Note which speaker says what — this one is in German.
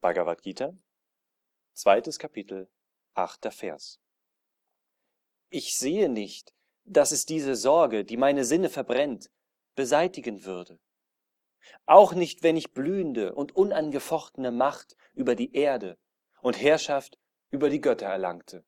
Speaker 1: Bhagavad Gita, zweites Kapitel, achter Vers. Ich sehe nicht, dass es diese Sorge, die meine Sinne verbrennt, beseitigen würde. Auch nicht, wenn ich blühende und unangefochtene Macht über die Erde und Herrschaft über die Götter erlangte.